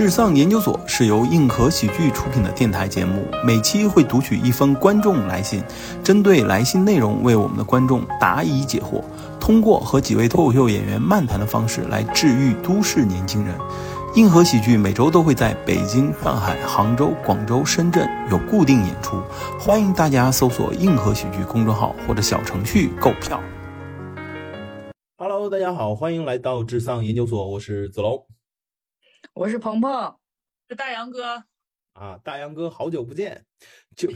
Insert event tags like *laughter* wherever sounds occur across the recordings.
智丧研究所是由硬核喜剧出品的电台节目，每期会读取一封观众来信，针对来信内容为我们的观众答疑解惑，通过和几位脱口秀演员漫谈的方式来治愈都市年轻人。硬核喜剧每周都会在北京、上海、杭州、广州、深圳有固定演出，欢迎大家搜索“硬核喜剧”公众号或者小程序购票。Hello，大家好，欢迎来到智丧研究所，我是子龙，我是鹏鹏，是大杨哥啊，大杨哥，好久不见，就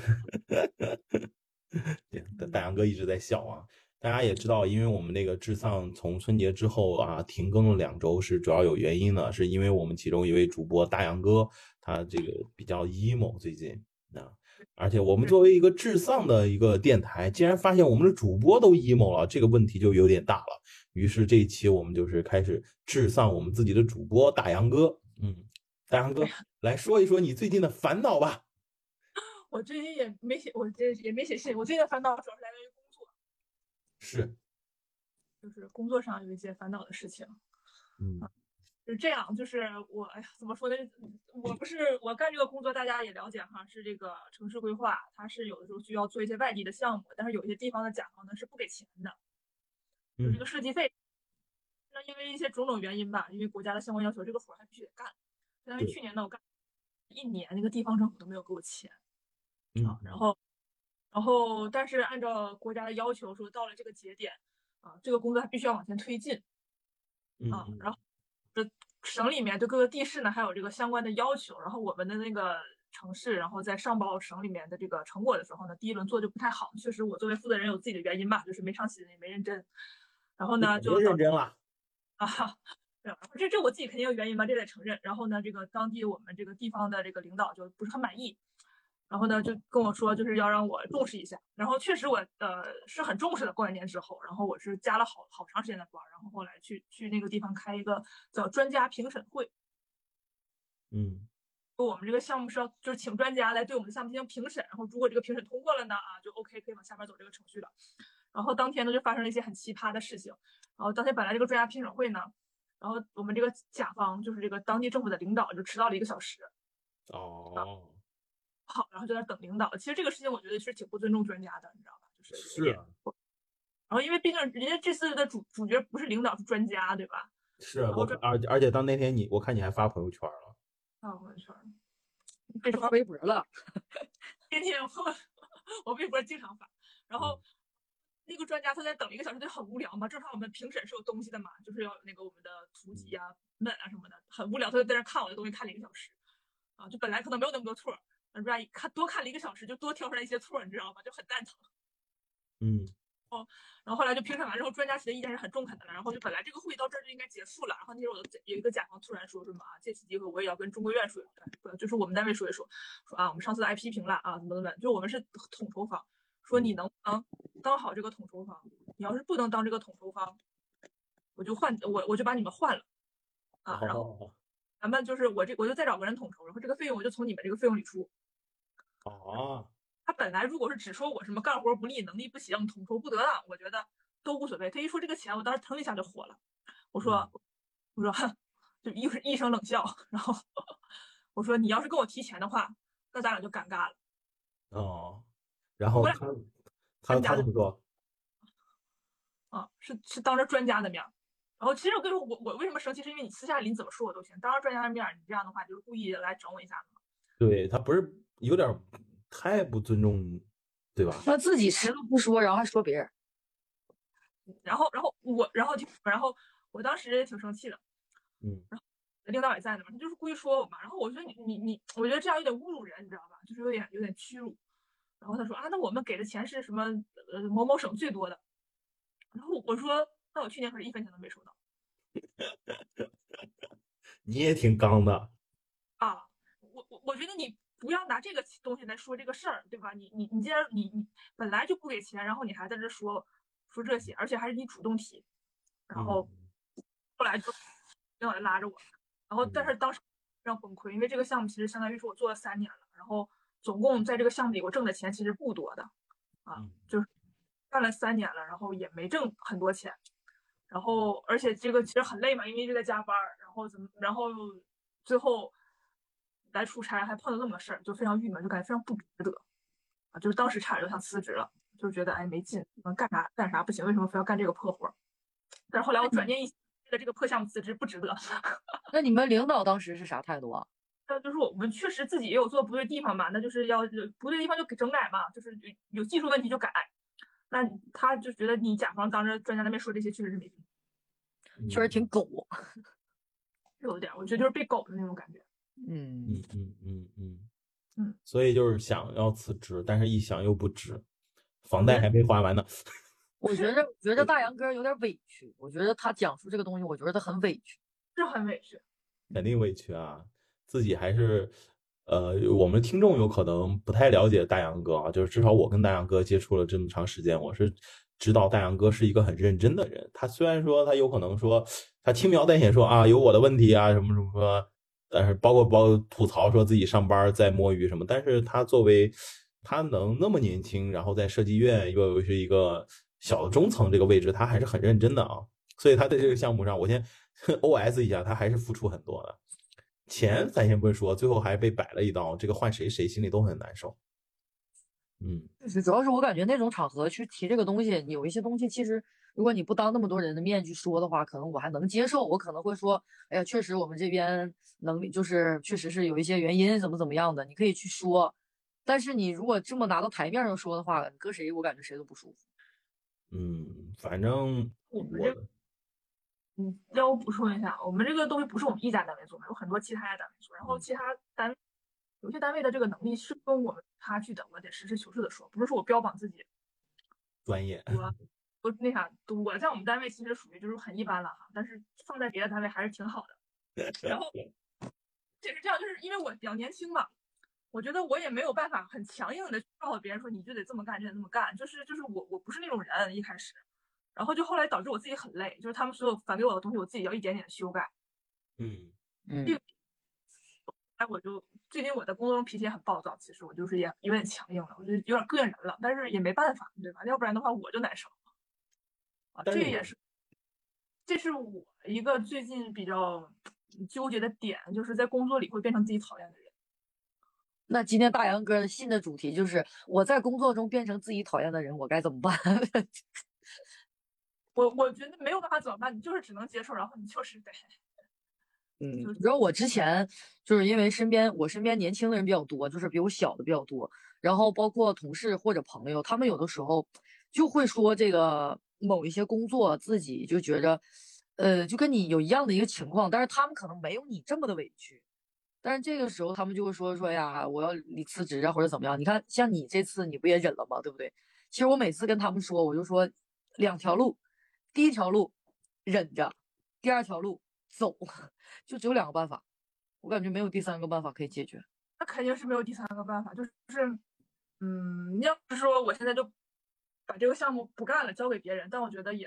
*laughs* 大杨哥一直在笑啊。大家也知道，因为我们那个智丧从春节之后啊停更了两周，是主要有原因的，是因为我们其中一位主播大杨哥他这个比较 emo 最近啊，而且我们作为一个智丧的一个电台，竟然发现我们的主播都 emo 了，这个问题就有点大了。于是这一期我们就是开始智丧我们自己的主播大杨哥，嗯，大杨哥来说一说你最近的烦恼吧。*laughs* 我最近也没写，我这也没写信，我最近的烦恼主要是来源于工作。是，就是工作上有一些烦恼的事情，嗯，是这样，就是我，哎呀，怎么说呢？我不是我干这个工作，大家也了解哈，是这个城市规划，它是有的时候需要做一些外地的项目，但是有一些地方的甲方呢是不给钱的，有这个设计费。那因为一些种种原因吧，因为国家的相关要求，这个活还必须得干。相当于去年呢，我干一年，那个地方政府都没有给我钱，嗯，然后。然后，但是按照国家的要求，说到了这个节点，啊，这个工作还必须要往前推进，啊，然后这省里面对各个地市呢还有这个相关的要求，然后我们的那个城市，然后在上报省里面的这个成果的时候呢，第一轮做就不太好，确实我作为负责人有自己的原因吧，就是没上心也没认真，然后呢就认真了，啊，*laughs* 这这我自己肯定有原因吧，这得承认，然后呢这个当地我们这个地方的这个领导就不是很满意。然后呢，就跟我说，就是要让我重视一下。然后确实我呃是很重视的。过完年之后，然后我是加了好好长时间的班，然后后来去去那个地方开一个叫专家评审会。嗯，我们这个项目是要就是请专家来对我们的项目进行评审，然后如果这个评审通过了呢，啊就 OK 可以往下边走这个程序了。然后当天呢就发生了一些很奇葩的事情。然后当天本来这个专家评审会呢，然后我们这个甲方就是这个当地政府的领导就迟到了一个小时。哦。好，然后就在等领导。其实这个事情我觉得是挺不尊重专家的，你知道吧？就是是。然后因为毕竟人家这次的主主角不是领导，是专家，对吧？是。我而而且到那天你我看你还发朋友圈了。发朋友圈。被发微博了。天天我 *laughs* 我微博经常发。然后那个专家他在等一个小时，就很无聊嘛。正常我们评审是有东西的嘛，就是要有那个我们的图集啊、文本啊什么的，很无聊。他就在那看我的东西，看了一个小时。啊，就本来可能没有那么多错。专家看多看了一个小时，就多挑出来一些错，你知道吗？就很蛋疼。嗯。哦，然后后来就评审完之后，专家提的意见是很中肯的了。然后就本来这个会议到这儿就应该结束了。然后那时候我的有一个甲方突然说什么啊，借此机会我也要跟中国院说一说，就是我们单位说一说，说啊，我们上次挨批评了啊，怎么怎么，就我们是统筹方，说你能不能当好这个统筹方？你要是不能当这个统筹方，我就换我我就把你们换了啊。然后咱们就是我这我就再找个人统筹，然后这个费用我就从你们这个费用里出。哦，他本来如果是只说我什么干活不力、能力不行、统筹不得当，我觉得都无所谓。他一说这个钱，我当时腾一下就火了。我说，我说，就一一声冷笑。然后 *laughs* 我说，你要是跟我提钱的话，那咱俩就尴尬了。哦，然后他他他怎么说？啊，是是当着专家的面。然后其实我跟你说，我我为什么生气，是因为你私下里你怎么说我都行，当着专家的面，你这样的话就是故意来整我一下子。对他不是。有点太不尊重，对吧？他自己实都不说，然后还说别人。然后，然后我，然后就，然后我当时也挺生气的。嗯。然后领导也在呢嘛，他就是故意说我嘛。然后我觉得你你你，我觉得这样有点侮辱人，你知道吧？就是有点有点屈辱。然后他说啊，那我们给的钱是什么？呃，某某省最多的。然后我说，那我去年可是一分钱都没收到。*laughs* 你也挺刚的。啊，我我我觉得你。不要拿这个东西来说这个事儿，对吧？你你你既然你你本来就不给钱，然后你还在这说说这些，而且还是你主动提，然后后来就领导来拉着我，然后但是当时非常崩溃，因为这个项目其实相当于是我做了三年了，然后总共在这个项目里我挣的钱其实不多的啊，就是干了三年了，然后也没挣很多钱，然后而且这个其实很累嘛，因为一直在加班，然后怎么然后最后。来出差还碰到这么个事儿，就非常郁闷，就感觉非常不值得啊，就是当时差点就想辞职了，就是觉得哎没劲，干啥干啥不行，为什么非要干这个破活儿？但是后来我转念一想，为了这个破项目辞职不值得。*laughs* 那你们领导当时是啥态度啊？那就是我们确实自己也有做不对地方嘛，那就是要不对地方就给整改嘛，就是有有技术问题就改。那他就觉得你甲方当着专家那边说这些确实是没必确实挺狗，*laughs* 有点，我觉得就是被狗的那种感觉。嗯嗯嗯嗯嗯嗯，所以就是想要辞职，但是一想又不值，房贷还没还完呢。*laughs* 我觉得，觉着大杨哥有点委屈。我觉得他讲述这个东西，我觉得他很委屈，是很委屈，肯定委屈啊。自己还是，呃，我们听众有可能不太了解大杨哥啊，就是至少我跟大杨哥接触了这么长时间，我是知道大杨哥是一个很认真的人。他虽然说他有可能说他轻描淡写说啊有我的问题啊什么什么，但是包括包吐槽说自己上班在摸鱼什么，但是他作为他能那么年轻，然后在设计院又是一个小的中层这个位置，他还是很认真的啊。所以他在这个项目上，我先 *laughs* O S 一下，他还是付出很多的。钱咱先不说，最后还被摆了一刀，这个换谁谁心里都很难受。嗯，主要是我感觉那种场合去提这个东西，有一些东西其实如果你不当那么多人的面去说的话，可能我还能接受，我可能会说，哎呀，确实我们这边能力就是确实是有一些原因，怎么怎么样的，你可以去说。但是你如果这么拿到台面上说的话，搁谁我感觉谁都不舒服。嗯，反正我们这。嗯，要我补充一下，我们这个东西不是我们一家单位做的，有很多其他的单位做。然后其他单有些单位的这个能力是跟我们差距的，我得实事求是的说，不是说我标榜自己专业。我我那啥，我在我们单位其实属于就是很一般了哈，但是放在别的单位还是挺好的。*laughs* 然后也是这样，就是因为我比较年轻嘛，我觉得我也没有办法很强硬的告诉别人说你就得这么干，就得这么干，就是就是我我不是那种人，一开始。然后就后来导致我自己很累，就是他们所有反给我的东西，我自己要一点点修改。嗯嗯。哎，我就最近我在工作中脾气也很暴躁，其实我就是也有点强硬了，我就有点膈应人了，但是也没办法，对吧？要不然的话我就难受。啊，这也是，这是我一个最近比较纠结的点，就是在工作里会变成自己讨厌的人。那今天大杨哥的新的主题就是我在工作中变成自己讨厌的人，我该怎么办？我我觉得没有办法怎么办？你就是只能接受，然后你就是得，*laughs* 嗯，你知道我之前就是因为身边我身边年轻的人比较多，就是比我小的比较多，然后包括同事或者朋友，他们有的时候就会说这个某一些工作自己就觉着，呃，就跟你有一样的一个情况，但是他们可能没有你这么的委屈，但是这个时候他们就会说说呀，我要离辞职啊或者怎么样？你看像你这次你不也忍了吗？对不对？其实我每次跟他们说，我就说两条路。第一条路忍着，第二条路走，*laughs* 就只有两个办法。我感觉没有第三个办法可以解决。那肯定是没有第三个办法，就是，嗯，你要是说我现在就把这个项目不干了，交给别人，但我觉得也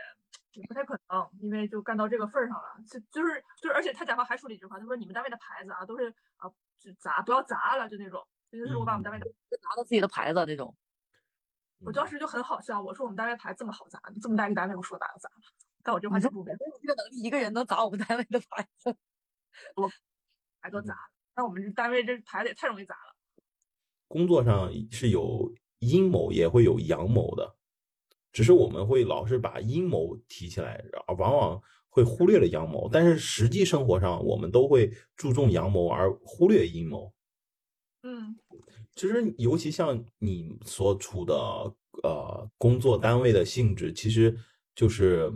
也不太可能，因为就干到这个份儿上了。就就是就是，而且他甲方还说了一句话，他说你们单位的牌子啊都是啊就砸，不要砸了，就那种，就是我把我们单位的拿到自己的牌子那种。我当时就很好笑，我说我们单位牌这么好砸，这么大一个单位，我说砸就砸了。但我这话就不明，这个能力一个人能砸我们单位的牌子，*laughs* 我牌都砸了。那我们这单位这牌子也太容易砸了。工作上是有阴谋，也会有阳谋的，只是我们会老是把阴谋提起来，而往往会忽略了阳谋。但是实际生活上，我们都会注重阳谋而忽略阴谋。嗯。其实，尤其像你所处的呃工作单位的性质，其实就是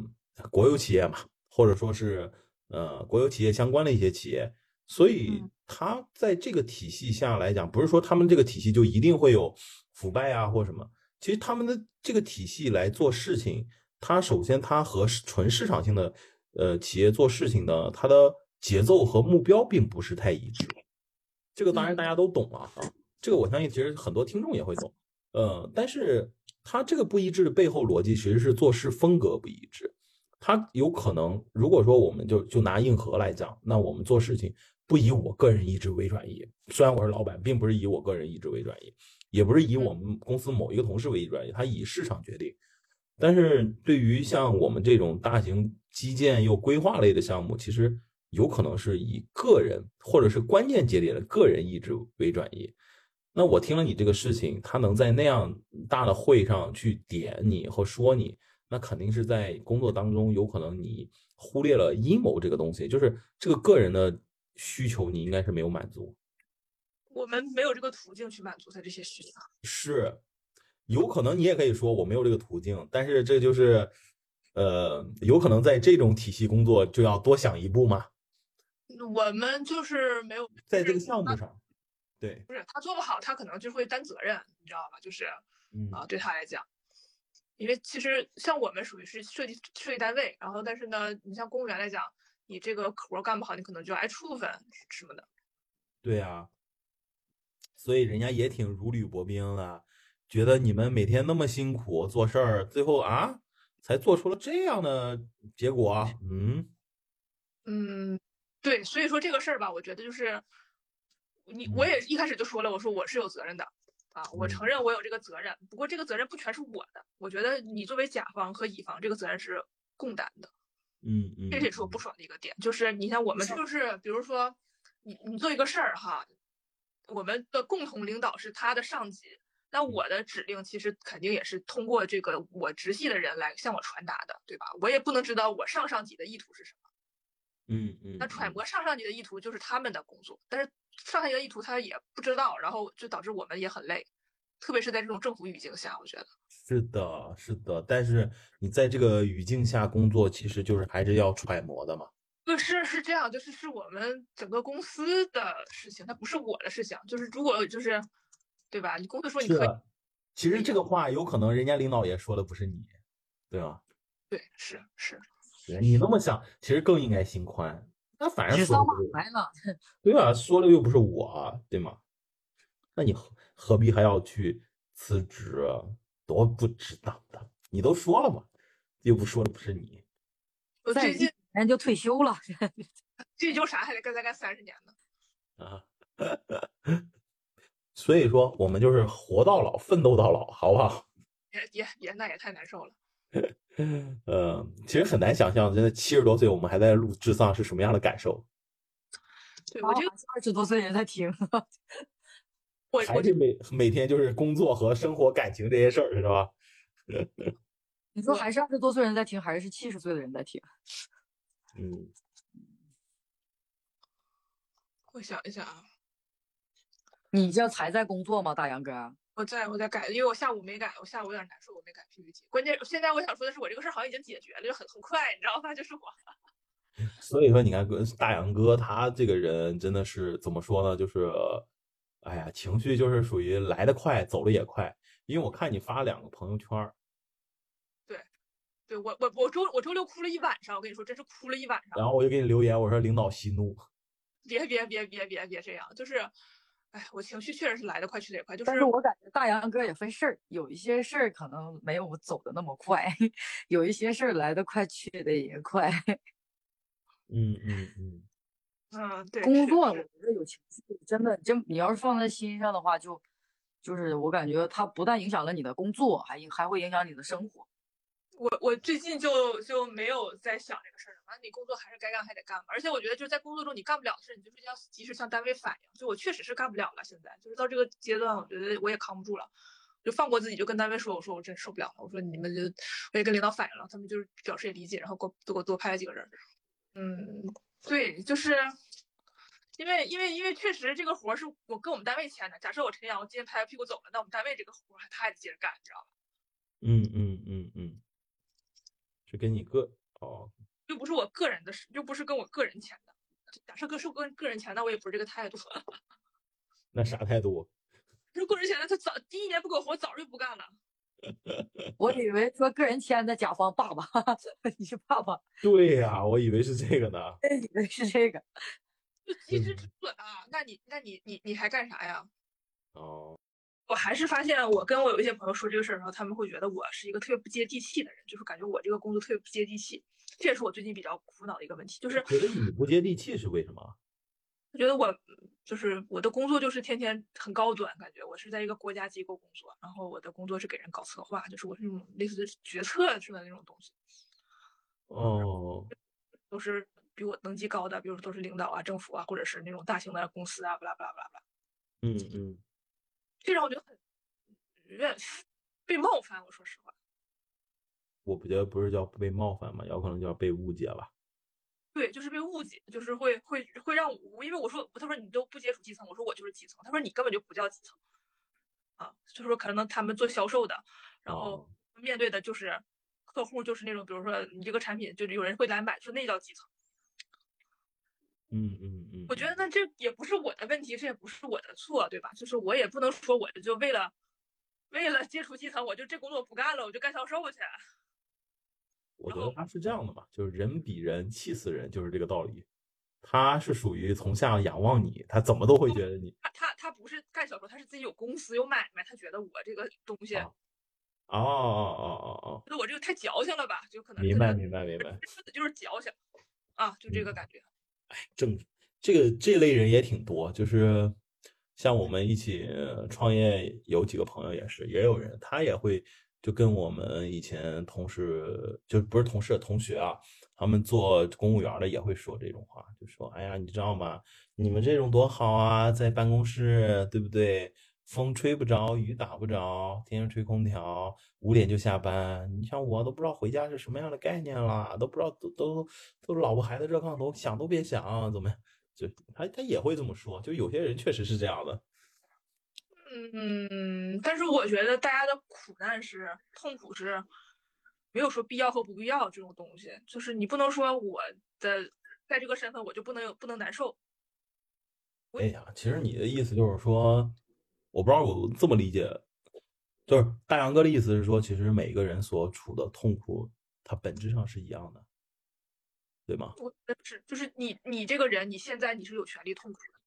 国有企业嘛，或者说是呃国有企业相关的一些企业，所以它在这个体系下来讲，不是说他们这个体系就一定会有腐败啊或什么。其实他们的这个体系来做事情，它首先它和纯市场性的呃企业做事情的，它的节奏和目标并不是太一致。这个当然大家都懂了啊。这个我相信，其实很多听众也会懂，呃，但是他这个不一致的背后逻辑，其实是做事风格不一致。他有可能，如果说我们就就拿硬核来讲，那我们做事情不以我个人意志为转移。虽然我是老板，并不是以我个人意志为转移，也不是以我们公司某一个同事为转移，他以市场决定。但是对于像我们这种大型基建又规划类的项目，其实有可能是以个人或者是关键节点的个人意志为转移。那我听了你这个事情，他能在那样大的会上去点你和说你，那肯定是在工作当中有可能你忽略了阴谋这个东西，就是这个个人的需求你应该是没有满足。我们没有这个途径去满足他这些需求。是，有可能你也可以说我没有这个途径，但是这就是。呃，有可能在这种体系工作就要多想一步嘛？我们就是没有在这个项目上，对，不是他做不好，他可能就会担责任，你知道吧？就是啊，对他来讲，因为其实像我们属于是设计设计单位，然后但是呢，你像公务员来讲，你这个活干不好，你可能就挨处分什么的。对啊，所以人家也挺如履薄冰的，觉得你们每天那么辛苦做事儿，最后啊。才做出了这样的结果，嗯嗯，对，所以说这个事儿吧，我觉得就是你，我也一开始就说了，我说我是有责任的啊，我承认我有这个责任，不过这个责任不全是我的，我觉得你作为甲方和乙方，这个责任是共担的，嗯嗯，这也是我不爽的一个点，就是你像我们就是比如说你你做一个事儿哈，我们的共同领导是他的上级。那我的指令其实肯定也是通过这个我直系的人来向我传达的，对吧？我也不能知道我上上级的意图是什么。嗯嗯。那揣摩上上级的意图就是他们的工作，但是上上级的意图他也不知道，然后就导致我们也很累，特别是在这种政府语境下，我觉得。是的，是的。但是你在这个语境下工作，其实就是还是要揣摩的嘛。不是，是这样，就是是我们整个公司的事情，它不是我的事情。就是如果就是。对吧？你公司说你可以，其实这个话有可能人家领导也说的不是你，对吧？对，是是，你那么想，其实更应该心宽。那反正说来了，*laughs* 对啊，说了又不是我，对吗？那你何何必还要去辞职？多不值当的！你都说了嘛，又不说的不是你。我最近人就退休了，*laughs* 退休啥还得干再干三十年呢？*laughs* 啊。所以说，我们就是活到老，奋斗到老，好不好？别别别，那也太难受了。*laughs* 呃，其实很难想象，真的七十多岁，我们还在录智丧是什么样的感受。对我就二十多岁人在听，*laughs* 我还是每每天就是工作和生活、感情这些事儿，是吧？*laughs* 你说还是二十多岁人在听，还是七十岁的人在听？嗯，我想一想啊。你这才在工作吗，大杨哥？我在我在改，因为我下午没改，我下午有点难受，我没改 PPT。关键现在我想说的是，我这个事儿好像已经解决了，就很很快，你知道吧？*laughs* 就是我。*laughs* 所以说，你看，大杨哥他这个人真的是怎么说呢？就是，哎呀，情绪就是属于来得快，走的也快。因为我看你发两个朋友圈。对，对我我我周我周六哭了一晚上，我跟你说，真是哭了一晚上。然后我就给你留言，我说领导息怒。别别别别别别这样，就是。哎，我情绪确实是来得快去得也快，就是。但是我感觉大杨哥也分事儿，有一些事儿可能没有走的那么快，*laughs* 有一些事儿来得快去的也快。*laughs* 嗯嗯嗯。嗯，对。工作我觉得有情绪，真的，真你要是放在心上的话，就就是我感觉它不但影响了你的工作，还影还会影响你的生活。我我最近就就没有在想这个事儿了，反正你工作还是该干还得干嘛。而且我觉得就是在工作中你干不了的事，你就是要及时向单位反映。就我确实是干不了了，现在就是到这个阶段，我觉得我也扛不住了，就放过自己，就跟单位说，我说我真受不了了，我说你们就我也跟领导反映了，他们就是表示也理解，然后给我给我多派了几个人。嗯，对，就是因为因为因为确实这个活是我跟我们单位签的，假设我陈阳我今天拍完屁股走了，那我们单位这个活他还得接着干，你知道吧？嗯嗯。是跟你个哦，又不是我个人的事，又不是跟我个人签的。假设跟是跟个人签，那我也不是这个态度。*laughs* 那啥态度？是个人签的，他早第一年不给我活，早就不干了。*laughs* 我以为说个人签的甲方爸爸，*laughs* 你是爸爸？对呀，我以为是这个呢。以为是这个，就及时止损啊！那你那你你你还干啥呀？哦。我还是发现，我跟我有一些朋友说这个事儿的时候，他们会觉得我是一个特别不接地气的人，就是感觉我这个工作特别不接地气。这也是我最近比较苦恼的一个问题，就是觉得你不接地气是为什么？我觉得我就是我的工作就是天天很高端，感觉我是在一个国家机构工作，然后我的工作是给人搞策划，就是我是那种类似决策式的那种东西。哦，都是比我能级高的，比如说都是领导啊、政府啊，或者是那种大型的公司啊，巴拉巴拉巴拉巴拉。嗯嗯，这让我觉得很有点被冒犯。我说实话，我不觉得不是叫被冒犯嘛，有可能叫被误解吧。对，就是被误解，就是会会会让我，因为我说他说你都不接触基层，我说我就是基层，他说你根本就不叫基层啊，就是说可能他们做销售的，然后面对的就是客户，就是那种比如说你这个产品，就是有人会来买，说那叫基层。嗯嗯嗯，我觉得那这也不是我的问题，这也不是我的错，对吧？就是我也不能说我就为了为了接触基层，我就这工作不干了，我就干销售去。我觉得他是这样的吧，就是人比人气死人，就是这个道理。他是属于从下仰望你，他怎么都会觉得你。他他他不是干销售，他是自己有公司有买卖，他觉得我这个东西。哦哦哦哦哦。觉得我这个太矫情了吧？就可能。明白明白明白。就是矫情啊，就这个感觉。哎，正这个这类人也挺多，就是像我们一起创业有几个朋友也是，也有人他也会。就跟我们以前同事，就不是同事同学啊，他们做公务员的也会说这种话，就说：“哎呀，你知道吗？你们这种多好啊，在办公室，对不对？风吹不着，雨打不着，天天吹空调，五点就下班。你像我都不知道回家是什么样的概念了，都不知道都都都老婆孩子热炕头，想都别想，怎么样？就他他也会这么说，就有些人确实是这样的。”嗯，但是我觉得大家的苦难是痛苦是没有说必要和不必要这种东西，就是你不能说我的在这个身份我就不能有不能难受。哎呀，其实你的意思就是说，我不知道我这么理解，就是大杨哥的意思是说，其实每个人所处的痛苦，它本质上是一样的，对吗？我是，就是你你这个人，你现在你是有权利痛苦的，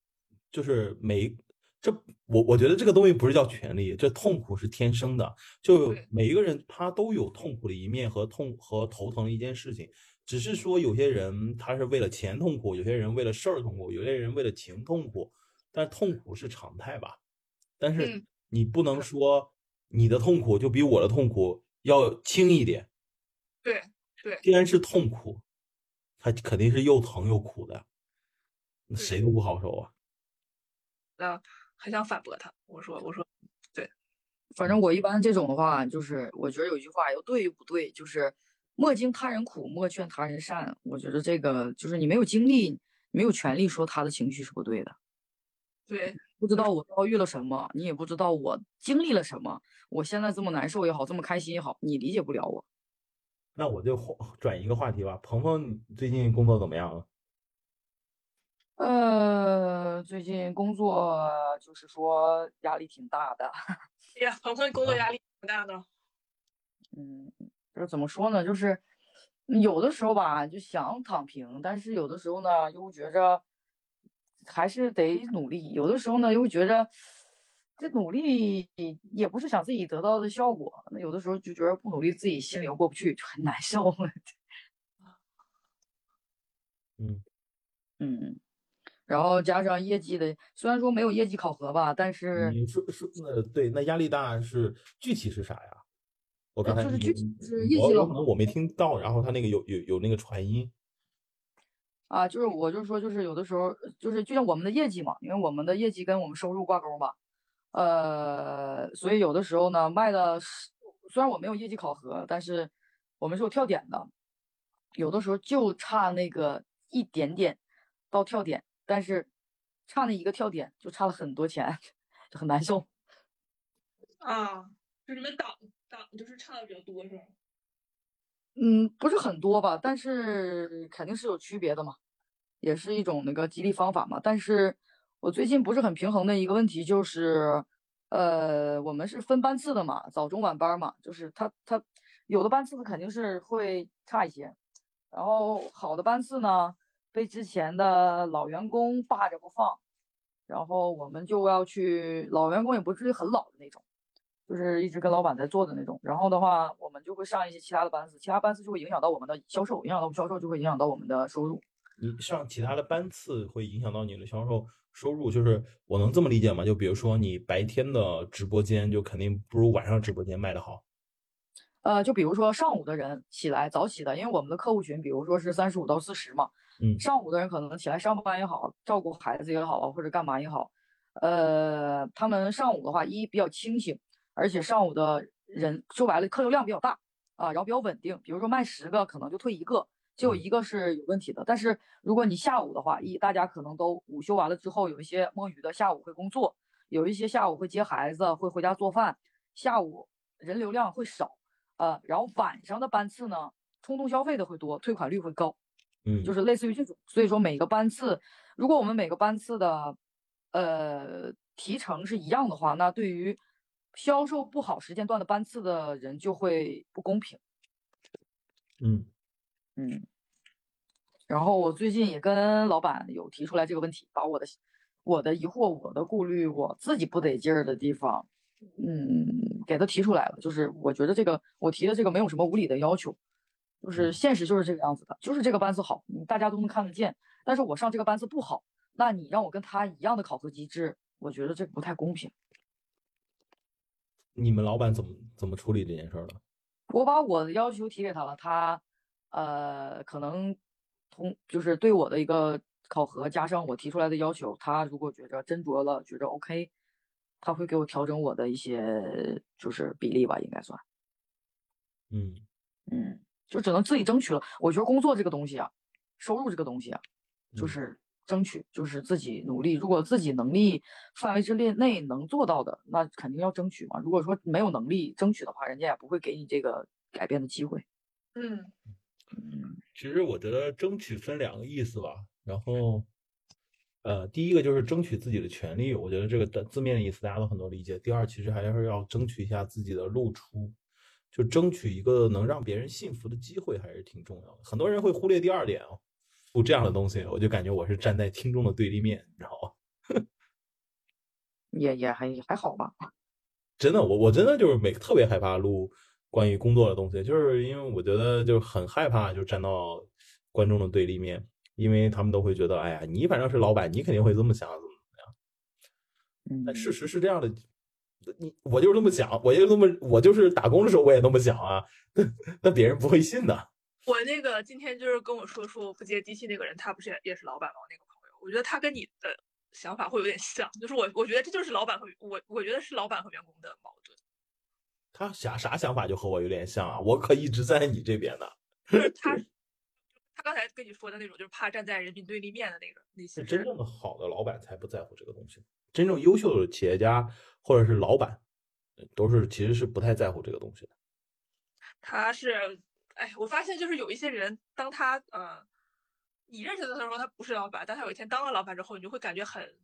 就是每。这我我觉得这个东西不是叫权利，这痛苦是天生的，就每一个人他都有痛苦的一面和痛和头疼的一件事情，只是说有些人他是为了钱痛苦，有些人为了事儿痛苦，有些人为了情痛苦，但痛苦是常态吧？但是你不能说你的痛苦就比我的痛苦要轻一点。对对，既然是痛苦，它肯定是又疼又苦的，那谁都不好受啊。那。很想反驳他，我说我说，对，反正我一般这种的话，就是我觉得有句话又对又不对，就是莫经他人苦，莫劝他人善。我觉得这个就是你没有经历，没有权利说他的情绪是不对的。对，不知道我遭遇了什么，你也不知道我经历了什么，我现在这么难受也好，这么开心也好，你理解不了我。那我就 *laughs* 转一个话题吧，鹏鹏最近工作怎么样？呃，最近工作就是说压力挺大的。*laughs* 哎呀，鹏鹏工作压力挺大的。嗯，就是怎么说呢？就是有的时候吧，就想躺平，但是有的时候呢，又觉着还是得努力。有的时候呢，又觉着这努力也不是想自己得到的效果。那有的时候就觉得不努力，自己心里又过不去，就很难受。*laughs* 嗯嗯。然后加上业绩的，虽然说没有业绩考核吧，但是你说说那，对，那压力大是具体是啥呀？我刚才就是具体是业绩了，可能我没听到，然后他那个有有有那个传音啊，就是我就说就是有的时候就是就像我们的业绩嘛，因为我们的业绩跟我们收入挂钩嘛，呃，所以有的时候呢卖的虽然我没有业绩考核，但是我们是有跳点的，有的时候就差那个一点点到跳点。但是差那一个跳点就差了很多钱，就很难受。啊，就你们档档就是差的比较多是吗？嗯，不是很多吧，但是肯定是有区别的嘛，也是一种那个激励方法嘛。但是我最近不是很平衡的一个问题就是，呃，我们是分班次的嘛，早中晚班嘛，就是他他有的班次肯定是会差一些，然后好的班次呢。被之前的老员工霸着不放，然后我们就要去老员工也不至于很老的那种，就是一直跟老板在做的那种。然后的话，我们就会上一些其他的班次，其他班次就会影响到我们的销售，影响到我们销售就会影响到我们的收入。你上其他的班次会影响到你的销售收入，就是我能这么理解吗？就比如说你白天的直播间就肯定不如晚上直播间卖的好。呃，就比如说上午的人起来早起的，因为我们的客户群，比如说是三十五到四十嘛，嗯上午的人可能起来上班也好，照顾孩子也好，或者干嘛也好，呃，他们上午的话，一比较清醒，而且上午的人说白了客流量比较大啊，然后比较稳定，比如说卖十个可能就退一个，就有一个是有问题的。但是如果你下午的话，一大家可能都午休完了之后，有一些摸鱼的下午会工作，有一些下午会接孩子，会回家做饭，下午人流量会少。呃，然后晚上的班次呢，冲动消费的会多，退款率会高，嗯，就是类似于这种。所以说每个班次，如果我们每个班次的呃提成是一样的话，那对于销售不好时间段的班次的人就会不公平。嗯嗯，然后我最近也跟老板有提出来这个问题，把我的我的疑惑、我的顾虑、我自己不得劲儿的地方，嗯，给他提出来了。就是我觉得这个我提的这个没有什么无理的要求，就是现实就是这个样子的，就是这个班次好，嗯大家都能看得见。但是我上这个班次不好，那你让我跟他一样的考核机制，我觉得这不太公平。你们老板怎么怎么处理这件事儿的？我把我的要求提给他了，他呃可能通就是对我的一个考核加上我提出来的要求，他如果觉着斟酌了，觉着 OK，他会给我调整我的一些就是比例吧，应该算，嗯嗯，就只能自己争取了。我觉得工作这个东西啊，收入这个东西啊，就嗯是争取，就是自己努力。如果自己能力范围之内内能做到的，那肯定要争取嘛。如果说没有能力争取的话，人家也不会给你这个改变的机会。嗯，嗯其实我觉得争取分两个意思吧，然后，呃，第一个就是争取自己的权利，我觉得这个的字面的意思大家都很多理解。第二，其实还是要争取一下自己的露出，就争取一个能让别人信服的机会，还是挺重要的。很多人会忽略第二点哦，录这样的东西，我就感觉我是站在听众的对立面，你知道吗？*laughs* 也也还还好吧。真的，我我真的就是每特别害怕录关于工作的东西，就是因为我觉得就是很害怕就站到观众的对立面，因为他们都会觉得，哎呀，你反正是老板，你肯定会这么想，怎么怎么样。嗯，但事实是这样的，你我就是这么想，我就这么，我就是打工的时候我也那么想啊，那别人不会信的。*laughs* 我那个今天就是跟我说说我不接地气那个人，他不是也也是老板吗？我那个朋友，我觉得他跟你的想法会有点像，就是我我觉得这就是老板和我我觉得是老板和员工的矛盾，他啥啥想法就和我有点像啊，我可一直在你这边呢。就是他他刚才跟你说的那种，就是怕站在人民对立面的那个那些真正的好的老板才不在乎这个东西，真正优秀的企业家或者是老板，都是其实是不太在乎这个东西的。他是，哎，我发现就是有一些人，当他呃，你认识他的时候，他不是老板，但他有一天当了老板之后，你就会感觉很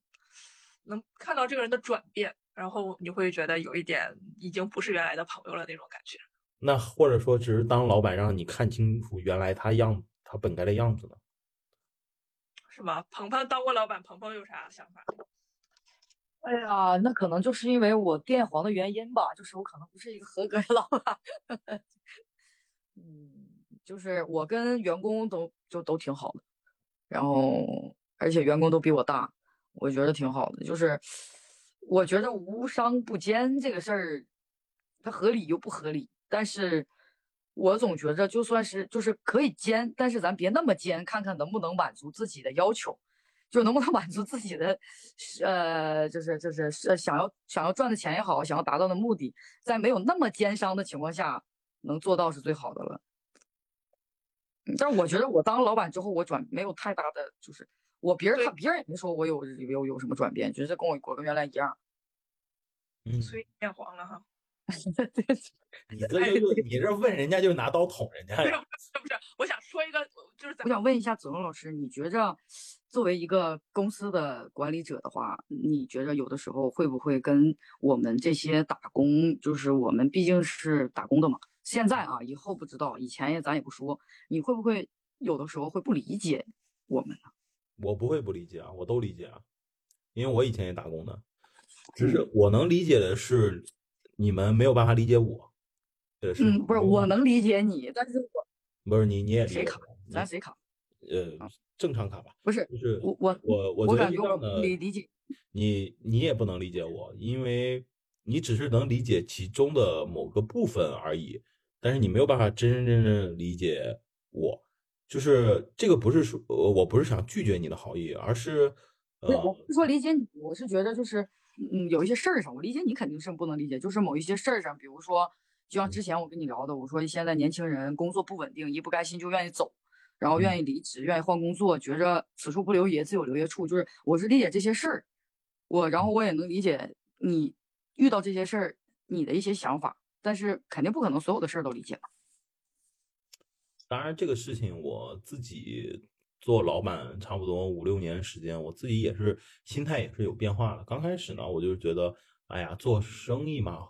能看到这个人的转变，然后你会觉得有一点已经不是原来的朋友了那种感觉。那或者说，只是当老板让你看清楚原来他样他本该的样子呢？是吗？鹏鹏当过老板，鹏鹏有啥想法？哎呀，那可能就是因为我电黄的原因吧，就是我可能不是一个合格的老板。*laughs* 嗯，就是我跟员工都就都挺好的，然后而且员工都比我大，我觉得挺好的。就是我觉得无商不奸这个事儿，它合理又不合理，但是我总觉着就算是就是可以奸，但是咱别那么奸，看看能不能满足自己的要求。就能不能满足自己的，呃，就是就是是想要想要赚的钱也好，想要达到的目的，在没有那么奸商的情况下，能做到是最好的了。但我觉得我当老板之后，我转没有太大的，就是我别人看别人也没说我有有有什么转变，觉得跟我我跟原来一样。嗯，所以变黄了哈。*laughs* 你这就你这问人家就拿刀捅人家不是呀？不是不是，我想说一个，就是我想问一下子龙老师，你觉着作为一个公司的管理者的话，你觉着有的时候会不会跟我们这些打工，就是我们毕竟是打工的嘛，现在啊，以后不知道，以前也咱也不说，你会不会有的时候会不理解我们呢？我不会不理解啊，我都理解啊，因为我以前也打工的，只是我能理解的是你们没有办法理解我。这是嗯，不是，我能理解你，但是我不是你你也理谁卡咱谁卡？呃正常卡吧，不是就是我我我我觉得我感觉我这样的理理解，你你也不能理解我，因为你只是能理解其中的某个部分而已。但是你没有办法真真正正理解我。就是这个不是说，我不是想拒绝你的好意，而是，呃，我不是说理解你，我是觉得就是，嗯，有一些事儿上，我理解你肯定是不能理解，就是某一些事儿上，比如说，就像之前我跟你聊的，我说现在年轻人工作不稳定，一不甘心就愿意走，然后愿意离职，愿意换工作，觉着此处不留爷自有留爷处，就是我是理解这些事儿，我然后我也能理解你遇到这些事儿你的一些想法，但是肯定不可能所有的事儿都理解吧。当然，这个事情我自己做老板差不多五六年时间，我自己也是心态也是有变化的。刚开始呢，我就觉得，哎呀，做生意嘛，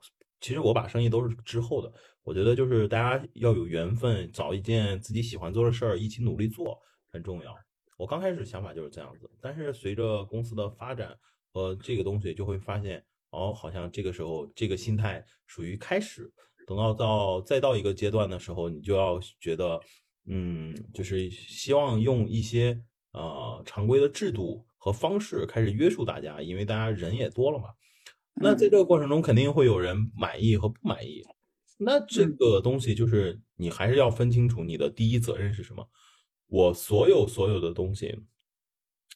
其实我把生意都是之后的。我觉得就是大家要有缘分，找一件自己喜欢做的事儿，一起努力做很重要。我刚开始想法就是这样子，但是随着公司的发展和这个东西，就会发现，哦，好像这个时候这个心态属于开始。等到到再到一个阶段的时候，你就要觉得，嗯，就是希望用一些呃常规的制度和方式开始约束大家，因为大家人也多了嘛。那在这个过程中，肯定会有人满意和不满意。那这个东西就是你还是要分清楚你的第一责任是什么。我所有所有的东西，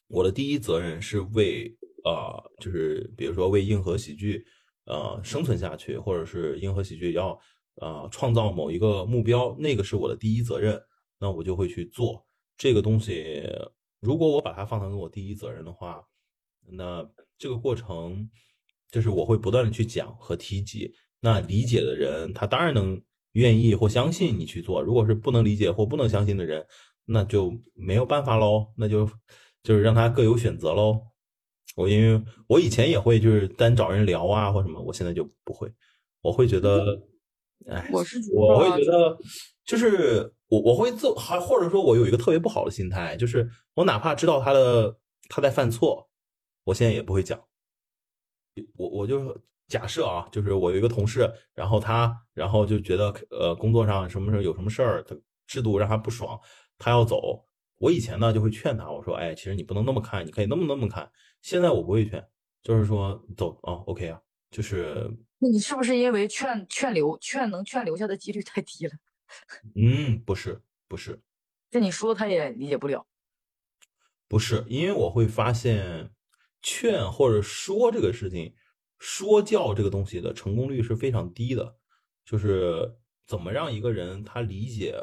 我的第一责任是为啊，就是比如说为硬核喜剧。呃，生存下去，或者是银河喜剧要呃创造某一个目标，那个是我的第一责任，那我就会去做这个东西。如果我把它放成我第一责任的话，那这个过程就是我会不断的去讲和提及。那理解的人，他当然能愿意或相信你去做；如果是不能理解或不能相信的人，那就没有办法喽，那就就是让他各有选择喽。我因为我以前也会就是单找人聊啊或什么，我现在就不会，我会觉得，哎，我是我会觉得就是我我会做还或者说我有一个特别不好的心态，就是我哪怕知道他的他在犯错，我现在也不会讲。我我就假设啊，就是我有一个同事，然后他然后就觉得呃工作上什么时候有什么事儿，他制度让他不爽，他要走。我以前呢就会劝他，我说哎，其实你不能那么看，你可以那么那么看。现在我不会劝，就是说走啊，OK 啊，就是那你是不是因为劝劝留劝能劝留下的几率太低了？*laughs* 嗯，不是，不是，这你说他也理解不了。不是，因为我会发现劝或者说这个事情，说教这个东西的成功率是非常低的。就是怎么让一个人他理解，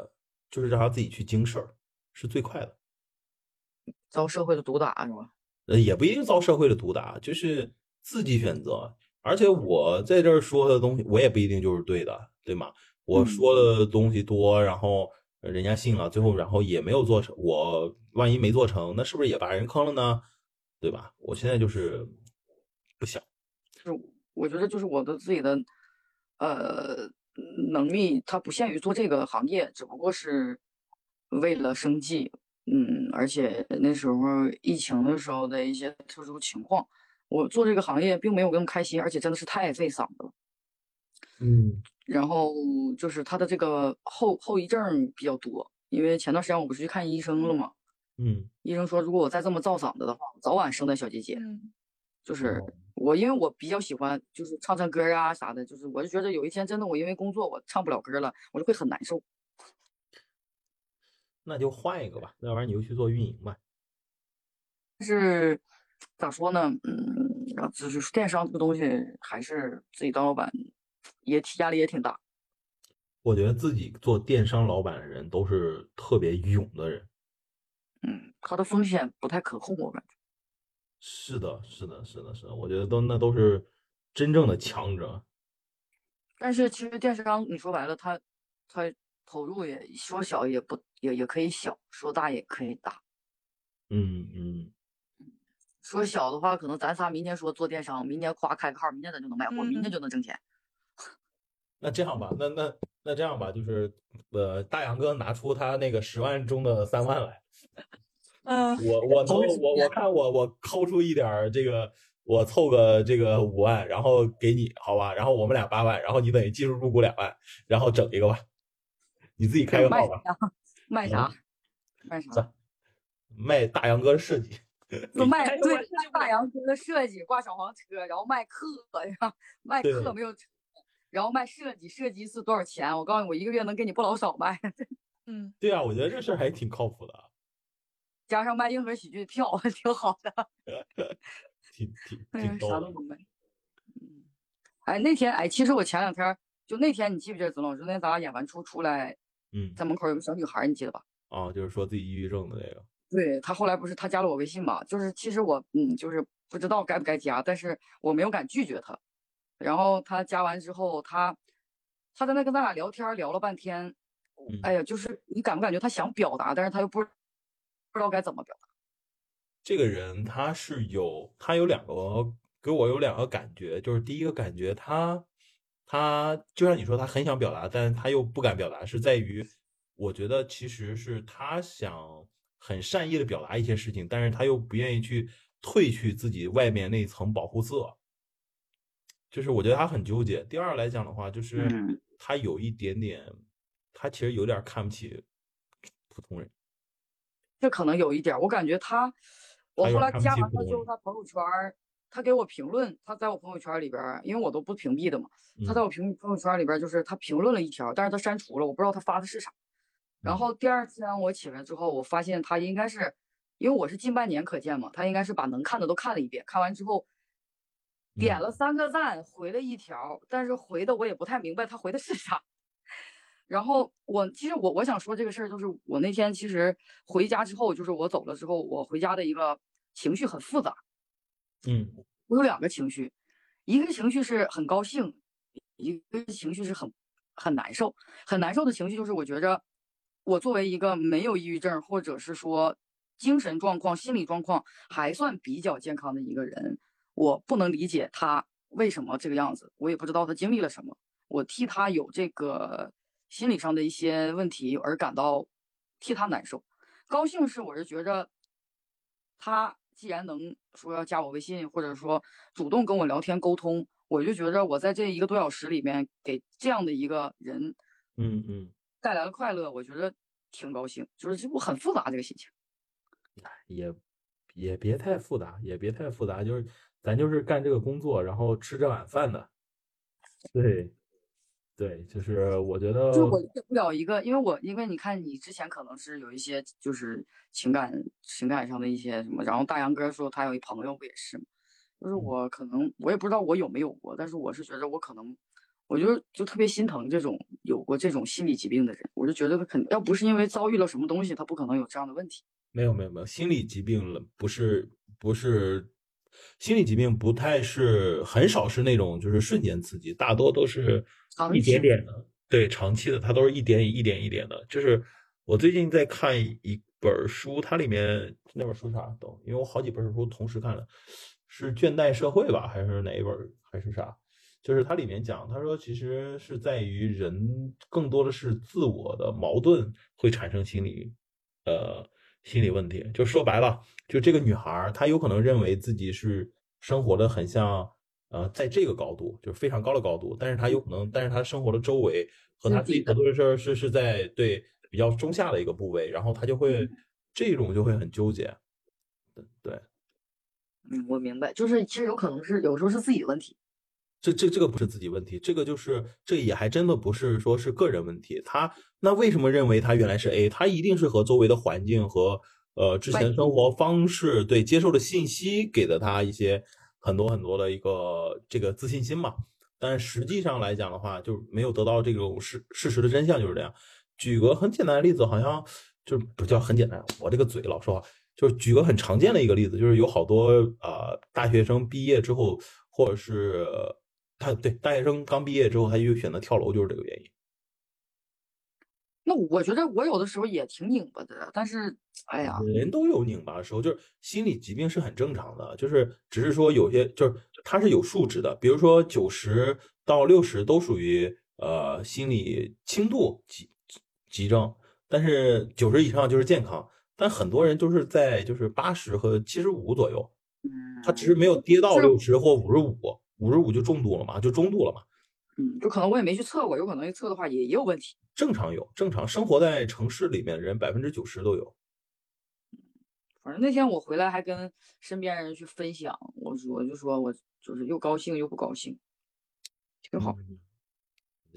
就是让他自己去经事儿，是最快的。遭社会的毒打是吧？呃，也不一定遭社会的毒打，就是自己选择。而且我在这儿说的东西，我也不一定就是对的，对吗？我说的东西多，然后人家信了，最后然后也没有做成。我万一没做成，那是不是也把人坑了呢？对吧？我现在就是不想。就是我觉得，就是我的自己的呃能力，它不限于做这个行业，只不过是为了生计。嗯，而且那时候疫情的时候的一些特殊情况，我做这个行业并没有那么开心，而且真的是太费嗓子了。嗯，然后就是他的这个后后遗症比较多，因为前段时间我不是去看医生了嘛？嗯，医生说如果我再这么造嗓子的话，早晚生的小结节。嗯，就是我因为我比较喜欢就是唱唱歌啊啥的，就是我就觉得有一天真的我因为工作我唱不了歌了，我就会很难受。那就换一个吧，要不然你就去做运营吧。但是咋说呢？嗯，然后就是电商这个东西，还是自己当老板也压力也挺大。我觉得自己做电商老板的人都是特别勇的人。嗯，他的风险不太可控，我感觉。是的，是的，是的，是的，我觉得都那都是真正的强者。但是其实电商，你说白了，他他。投入也说小也不也也可以小，说大也可以大。嗯嗯，说小的话，可能咱仨明天说做电商，明天夸开个号，明天咱就能卖货，明天就能挣钱。*laughs* 那这样吧，那那那这样吧，就是呃，大杨哥拿出他那个十万中的三万来。*laughs* 嗯，我我能我我看我我抠出一点这个，我凑个这个五万，然后给你好吧，然后我们俩八万，然后你等于技术入股两万，然后整一个吧。你自己开个号吧。*laughs* 卖啥？卖啥？卖大杨哥的设计。*laughs* 就卖对大杨哥的设计，挂小黄车，然后卖课呀，卖课没有车，然后卖设计，设计一次多少钱？我告诉你，我一个月能给你不老少卖。*laughs* 嗯，对啊，我觉得这事儿还挺靠谱的，加上卖硬核喜剧的票，挺好的。挺挺挺逗的。啥都能卖。嗯，哎，那天哎，其实我前两天就那天，你记不记得曾老师？那天咱俩演完出出来，嗯，在门口有个小女孩，你记得吧？哦，就是说自己抑郁症的那个，对他后来不是他加了我微信嘛？就是其实我嗯，就是不知道该不该加，但是我没有敢拒绝他。然后他加完之后，他他在那跟咱俩聊天聊了半天，嗯哎呀，就是你感不感觉他想表达，但是他又不不知道该怎么表达？这个人他是有他有两个给我有两个感觉，就是第一个感觉他他就像你说他很想表达，但是他又不敢表达，是在于我觉得其实是他想很善意的表达一些事情，但是他又不愿意去褪去自己外面那层保护色，就是我觉得他很纠结。第二来讲的话，就是嗯他有一点点，他其实有点看不起普通人。这可能有一点，我感觉他，我后来加完他之后，他朋友圈儿，他给我评论，他在我朋友圈里边，因为我都不屏蔽的嘛，他在嗯我评朋友圈里边，就是他评论了一条，但是他删除了，我不知道他发的是啥。然嗯后第二天我起来之后，我发现他应该是，因为我是近半年可见嘛，他应该是把能看的都看了一遍，看完之后点嗯了三个赞，回了一条，但是回的我也不太明白他回的是啥。然后我其实我我想说这个事儿，就是我那天其实回家之后，就是我走了之后，我回家的一个情绪很复杂，嗯我有两个情绪，一个情绪是很高兴，一个情绪是很很难受。很难受的情绪就是我觉着我作为一个没有抑郁症，或者是说精神状况、心理状况还算比较健康的一个人，我不能理解他为什么这个样子，我也不知道他经历了什么，我替他有这个心理上的一些问题而感到替他难受。高兴是我是觉着他既然能说要加我微信，或者说主动跟我聊天沟通，我就觉着我在这一个多小时里面给这样的一个人嗯嗯。带来了快乐，我觉得挺高兴，就是这我很复杂这个心情。也也别太复杂，也别太复杂，就是咱就是干这个工作，然后吃这碗饭的。对，对，就是我觉得，就是我理解不了一个，因为我因为你看你之前可能是有一些就是情感情感上的一些什么，然后大杨哥说他有一朋友不也是吗？就是嗯我可能我也不知道我有没有过，但是我是觉得我可能，我就就特别心疼这种有过这种心理疾病的人，我就觉得他肯要不是因为遭遇了什么东西，他不可能有这样的问题。没有没有没有，心理疾病了，不是不是，心理疾病不太是很少是那种就是瞬间刺激，大多都是一长期点点的，对，长期的，它都是一点一点一点的。就是我最近在看一本书，它里面那本书啥都，因为我好几本书同时看了，是《倦怠社会》吧，还是哪一本还是啥？就是它里面讲，他说其实是在于人更多的是自我的矛盾会产生心理，呃，心理问题。就说白了，就这个女孩，她有可能认为自己是生活的很像，呃，在这个高度，就是非常高的高度，但是她有可能，但是她生活的周围和她自己所做的事儿是是在对比较中下的一个部位，然后她就会这种就会很纠结。对对，嗯，我明白，就是其实有可能是有时候是自己的问题。这这这个不是自己问题，这个就是这也还真的不是说是个人问题。他那为什么认为他原来是 A？他一定是和周围的环境和呃之前生活方式对接受的信息给了他一些很多很多的一个这个自信心嘛。但实际上来讲的话，就没有得到这种事事实的真相就是这样。举个很简单的例子，好像就不叫很简单，我这个嘴老说话，就是举个很常见的一个例子，就是有好多呃大学生毕业之后，或者是。他对大学生刚毕业之后，他就选择跳楼，就是这个原因。那我觉得我有的时候也挺拧巴的，但是，哎呀，人都有拧巴的时候，就是心理疾病是很正常的，就是只是说有些就是它是有数值的，比如说九十到六十都属于呃心理轻度急急症，但是九十以上就是健康，但很多人就是在就是八十和七十五左右，嗯，他只是没有跌到六十或五十五。五十五就重度了嘛，就中度了嘛。嗯，就可能我也没去测过，有可能一测的话也也有问题。正常有，正常生活在城市里面的人百分之九十都有。反正那天我回来还跟身边人去分享，我我就说我就是又高兴又不高兴，挺好。嗯、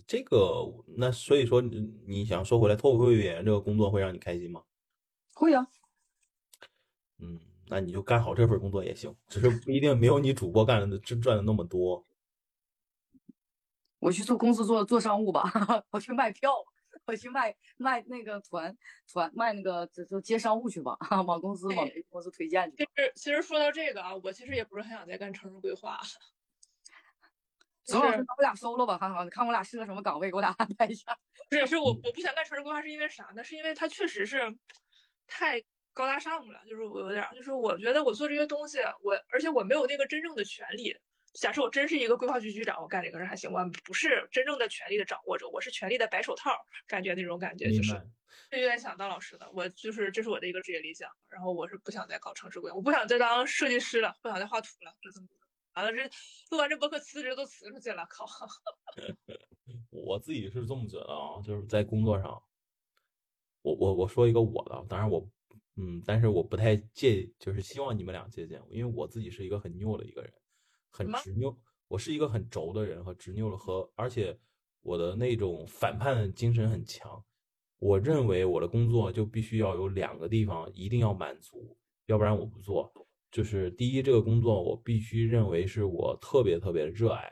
这个那所以说你想说回来，脱口秀演员这个工作会让你开心吗？会呀。嗯，那你就干好这份工作也行，只是不一定没有你主播干的挣赚的那么多。我去做公司做做商务吧，*laughs* 我去卖票，我去卖卖那个团团卖那个就就接商务去吧，*laughs* 往公司往公司推荐去。其实其实说到这个啊，我其实也不是很想再干城市规划。左老师把我俩收了吧，好好，你看我俩适合什么岗位，给我俩安排一下。不是，是我我不想干城市规划，是因为啥呢？是因为它确实是太高大上了，就是我有点，就是我觉得我做这些东西，我而且我没有那个真正的权利。假设我真是一个规划局局长，我干这个事还行，我不是真正的权力的掌握者，我是权力的白手套，感觉那种感觉就是，就有点想当老师的，我就是这是我的一个职业理想。然后我是不想再搞城市规划，我不想再当设计师了，不想再画图了，就这么。完了，这录完这博客辞职都辞出去了，靠！*laughs* *laughs* 我自己是这么觉得啊，就是在工作上，我我我说一个我的，当然我，嗯，但是我不太介，就是希望你们俩借鉴我，因为我自己是一个很拗的一个人，很执拗，我是一个很轴的人和执拗的和，而且我的那种反叛精神很强，我认为我的工作就必须要有两个地方一定要满足，要不然我不做。就是第一，这个工作我必须认为是我特别特别热爱，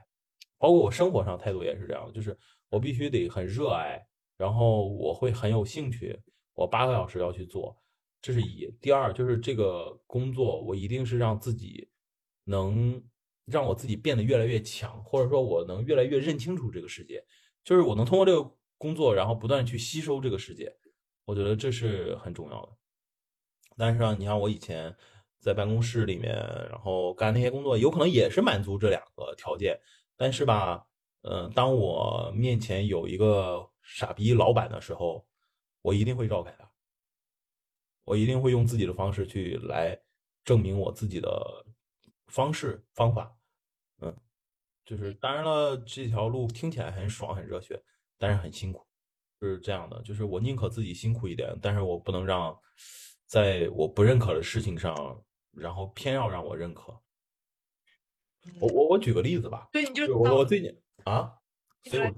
包括我生活上态度也是这样，就是我必须得很热爱，然后我会很有兴趣，我八个小时要去做，这是一。第二，就是这个工作我一定是让自己能让我自己变得越来越强，或者说我能越来越认清楚这个世界，就是我能通过这个工作，然后不断去吸收这个世界，我觉得这是很重要的。但是啊，你像我以前。在办公室里面，然后干那些工作，有可能也是满足这两个条件。但是吧，嗯，当我面前有一个傻逼老板的时候，我一定会绕开他。我一定会用自己的方式去来证明我自己的方式方法。嗯，就是当然了，这条路听起来很爽很热血，但是很辛苦，是这样的。就是我宁可自己辛苦一点，但是我不能让在我不认可的事情上。然后偏要让我认可，我我我举个例子吧，对，你就我我最近啊，所以我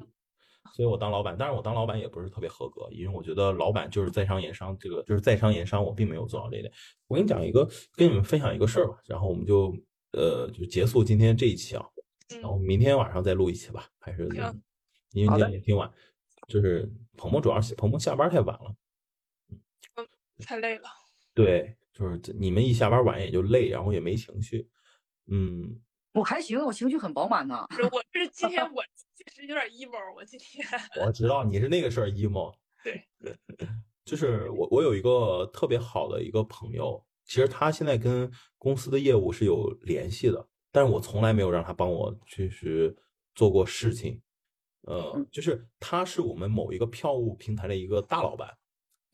所以我当老板，但是我当老板也不是特别合格，因为我觉得老板就是在商言商，这个就是在商言商，我并没有做到这一点。我跟你讲一个，跟你们分享一个事儿吧，然后我们就呃就结束今天这一期啊，然后明天晚上再录一期吧，还是因为今天也挺晚，就是鹏鹏主要是鹏鹏下班太晚了，嗯，太累了，对。就是你们一下班晚也就累，然后也没情绪，嗯，我还行，我情绪很饱满呢。我是今天我 *laughs* 确实有点 emo，我今天 *laughs* 我知道你是那个事儿 emo，对，*laughs* 就是我我有一个特别好的一个朋友，其实他现在跟公司的业务是有联系的，但是我从来没有让他帮我就是做过事情，呃，就是他是我们某一个票务平台的一个大老板，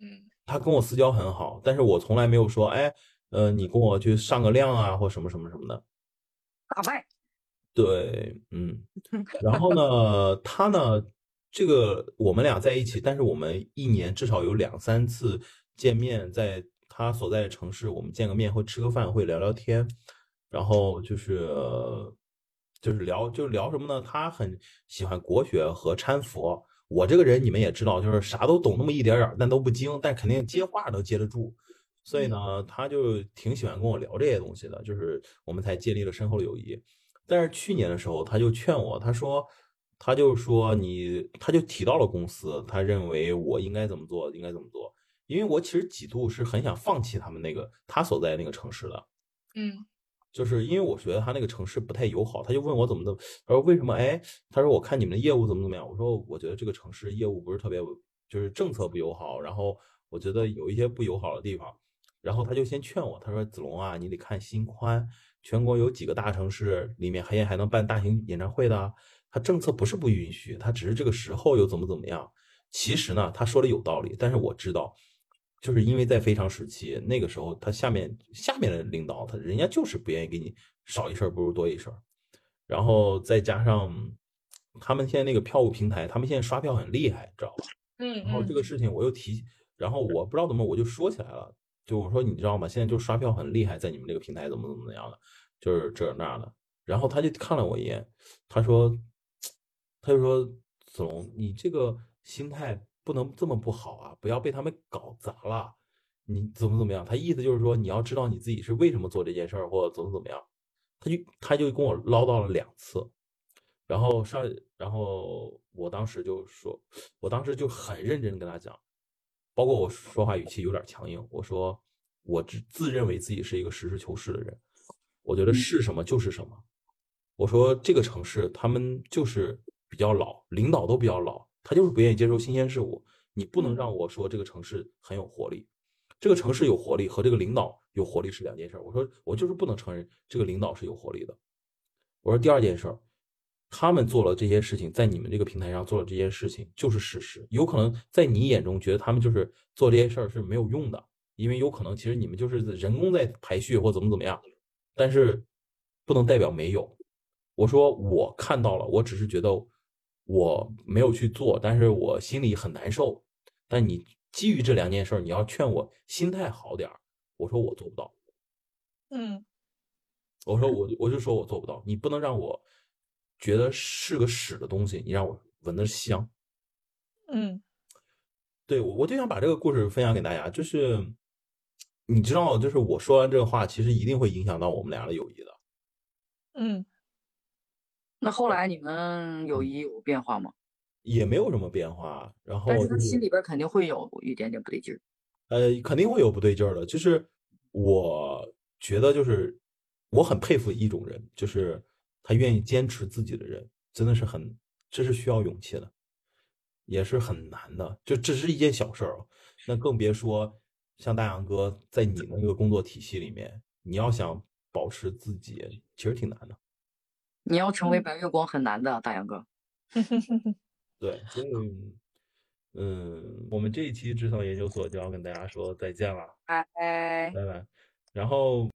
嗯。他跟我私交很好，但是我从来没有说，哎，呃，你跟我去上个量啊，或什么什么什么的。打败。对，嗯。*laughs* 然后呢，他呢，这个我们俩在一起，但是我们一年至少有两三次见面，在他所在的城市，我们见个面，会吃个饭，会聊聊天，然后就是就是聊，就聊什么呢？他很喜欢国学和搀佛。我这个人你们也知道，就是啥都懂那么一点点，但都不精，但肯定接话都接得住。所以呢，他就挺喜欢跟我聊这些东西的，就是我们才建立了深厚的友谊。但是去年的时候，他就劝我，他说，他就说你，他就提到了公司，他认为我应该怎么做，应该怎么做。因为我其实几度是很想放弃他们那个他所在那个城市的，嗯。就是因为我觉得他那个城市不太友好，他就问我怎么怎么，他说为什么？哎，他说我看你们的业务怎么怎么样，我说我觉得这个城市业务不是特别，就是政策不友好，然后我觉得有一些不友好的地方，然后他就先劝我，他说子龙啊，你得看心宽，全国有几个大城市里面还也还能办大型演唱会的，他政策不是不允许，他只是这个时候又怎么怎么样。其实呢，他说的有道理，但是我知道。就是因为在非常时期，那个时候他下面下面的领导，他人家就是不愿意给你少一事不如多一事然后再加上他们现在那个票务平台，他们现在刷票很厉害，知道吧？嗯。然后这个事情我又提，然后我不知道怎么我就说起来了，就我说你知道吗？现在就刷票很厉害，在你们这个平台怎么怎么样的，就是这那的。然后他就看了我一眼，他说，他就说，子龙，你这个心态不能这么不好啊，不要被他们搞砸了。你怎么怎么样？他意思就是说，你要知道你自己是为什么做这件事儿，或怎么怎么样。他就他就跟我唠叨了两次，然后上，然后我当时就说，我当时就很认真的跟他讲，包括我说话语气有点强硬，我说我自自认为自己是一个实事求是的人，我觉得是什么就是什么。我说这个城市他们就是比较老，领导都比较老，他就是不愿意接受新鲜事物。你不能让我说这个城市很有活力。这个城市有活力和这个领导有活力是两件事。我说我就是不能承认这个领导是有活力的。我说第二件事，他们做了这些事情，在你们这个平台上做了这些事情就是事实。有可能在你眼中觉得他们就是做这些事儿是没有用的，因为有可能其实你们就是人工在排序或怎么怎么样，但是不能代表没有。我说我看到了，我只是觉得我没有去做，但是我心里很难受。但你。基于这两件事，你要劝我心态好点儿我说我做不到。嗯，我说我我就说我做不到。你不能让我觉得是个屎的东西，你让我闻的香。嗯，对，我我就想把这个故事分享给大家，就是你知道，就是我说完这个话，其实一定会影响到我们俩的友谊的。嗯，那后来你们友谊有变化吗？也没有什么变化，然后但是他心里边肯定会有一点点不对劲儿，呃，肯定会有不对劲儿的。就是我觉得，就是我很佩服一种人，就是他愿意坚持自己的人，真的是很，这是需要勇气的，也是很难的。就这是一件小事儿，那更别说像大杨哥在你那个工作体系里面，你要想保持自己，其实挺难的。你要成为白月光很难的，大杨哥。*laughs* 对，所以，嗯，我们这一期职场研究所就要跟大家说再见了，拜拜，拜拜，然后。